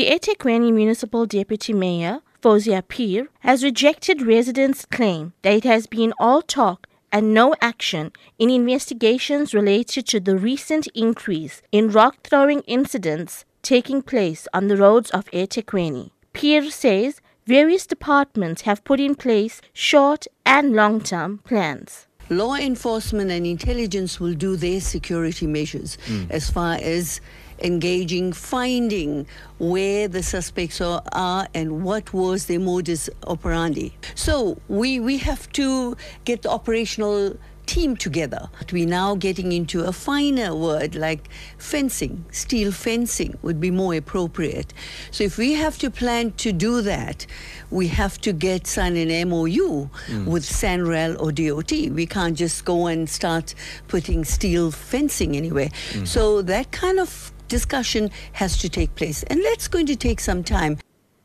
The eThekwini Municipal Deputy Mayor, Fawzia Peer, has rejected residents' claim that it has been all talk and no action in investigations related to the recent increase in rock throwing incidents taking place on the roads of eThekwini. Peer says various departments have put in place short and long term plans law enforcement and intelligence will do their security measures mm. as far as engaging, finding where the suspects are, are, and what was their modus operandi. So we, we have to get the operational team together. We're now getting into a finer word like fencing, steel fencing would be more appropriate. So if we have to plan to do that, we have to get sign an MOU mm. with SANRAL or DOT. We can't just go and start putting steel fencing anywhere. Mm. So that kind of discussion has to take place. And that's going to take some time.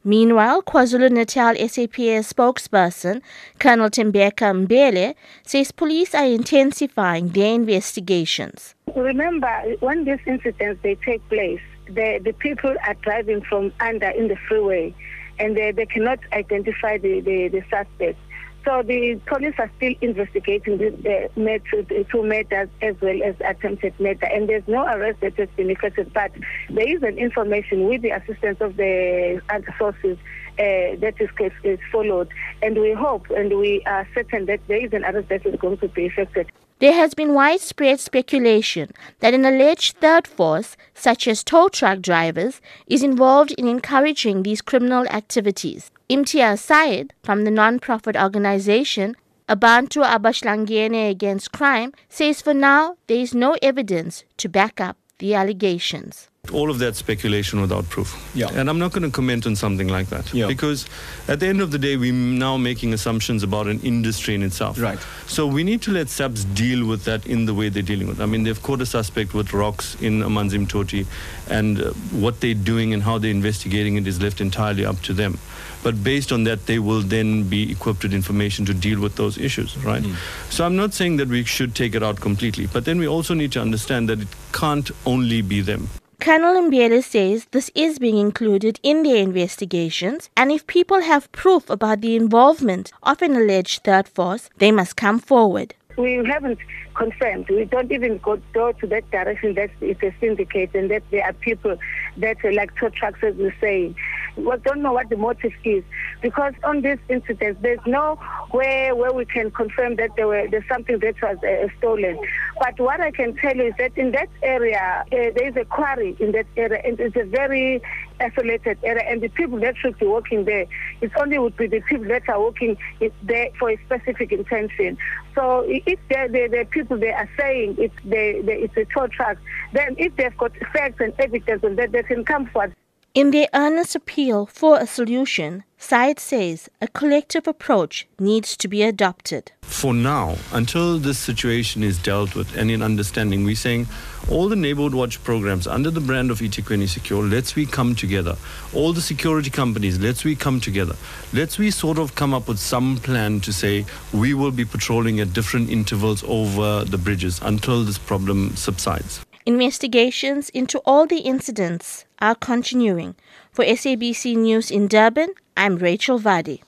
Meanwhile, KwaZulu-Natal SAPS spokesperson Colonel Thembeka Mbele says police are intensifying their investigations. Remember, when these incidents they take place, the, the people are driving from under in the freeway and they, they cannot identify the, the, the suspects. So the police are still investigating this uh, the two murders as well as attempted murder, and there's no arrest that has been effected. But there is an information with the assistance of the sources uh, that is, is followed, and we hope and we are certain that there is an arrest that is going to be effected. There has been widespread speculation that an alleged third force, such as tow truck drivers, is involved in encouraging these criminal activities. Imtiaz Syed from the non-profit organization Abantu Abahlangene Against Crime says for now there is no evidence to back up the allegations. All of that speculation without proof. Yeah. And I'm not going to comment on something like that. Yeah. Because at the end of the day, we're now making assumptions about an industry in itself. Right. So we need to let SAPS deal with that in the way they're dealing with. I mean, they've caught a suspect with rocks in Amanzimtoti, and uh, what they're doing and how they're investigating it is left entirely up to them. But based on that, they will then be equipped with information to deal with those issues, right? Mm. So I'm not saying that we should take it out completely, but then we also need to understand that it can't only be them. Colonel Mbele says this is being included in their investigations, and if people have proof about the involvement of an alleged third force, they must come forward. We haven't confirmed. We don't even go, go to that direction that it's a syndicate and that there are people that, uh, like tow trucks, as we say, we don't know what the motive is because on this incident there's no way where we can confirm that there were there's something that was uh, stolen. But what I can tell you is that in that area uh, there is a quarry in that area and it's a very isolated area and the people that should be working there it only would be the people that are working there for a specific intention. So if the, the, the people they are saying it's the, the, it's a tow truck, then if they've got facts and evidence of that, they can come forward. In their earnest appeal for a solution, Syed says a collective approach needs to be adopted. For now, until this situation is dealt with and in understanding, we're saying all the neighborhood watch programs under the brand of eThekwini Secure, let's we come together. All the security companies, let's we come together. Let's we sort of come up with some plan to say we will be patrolling at different intervals over the bridges until this problem subsides. Investigations into all the incidents are continuing. For SABC News in Durban, I'm Rachel Vadi.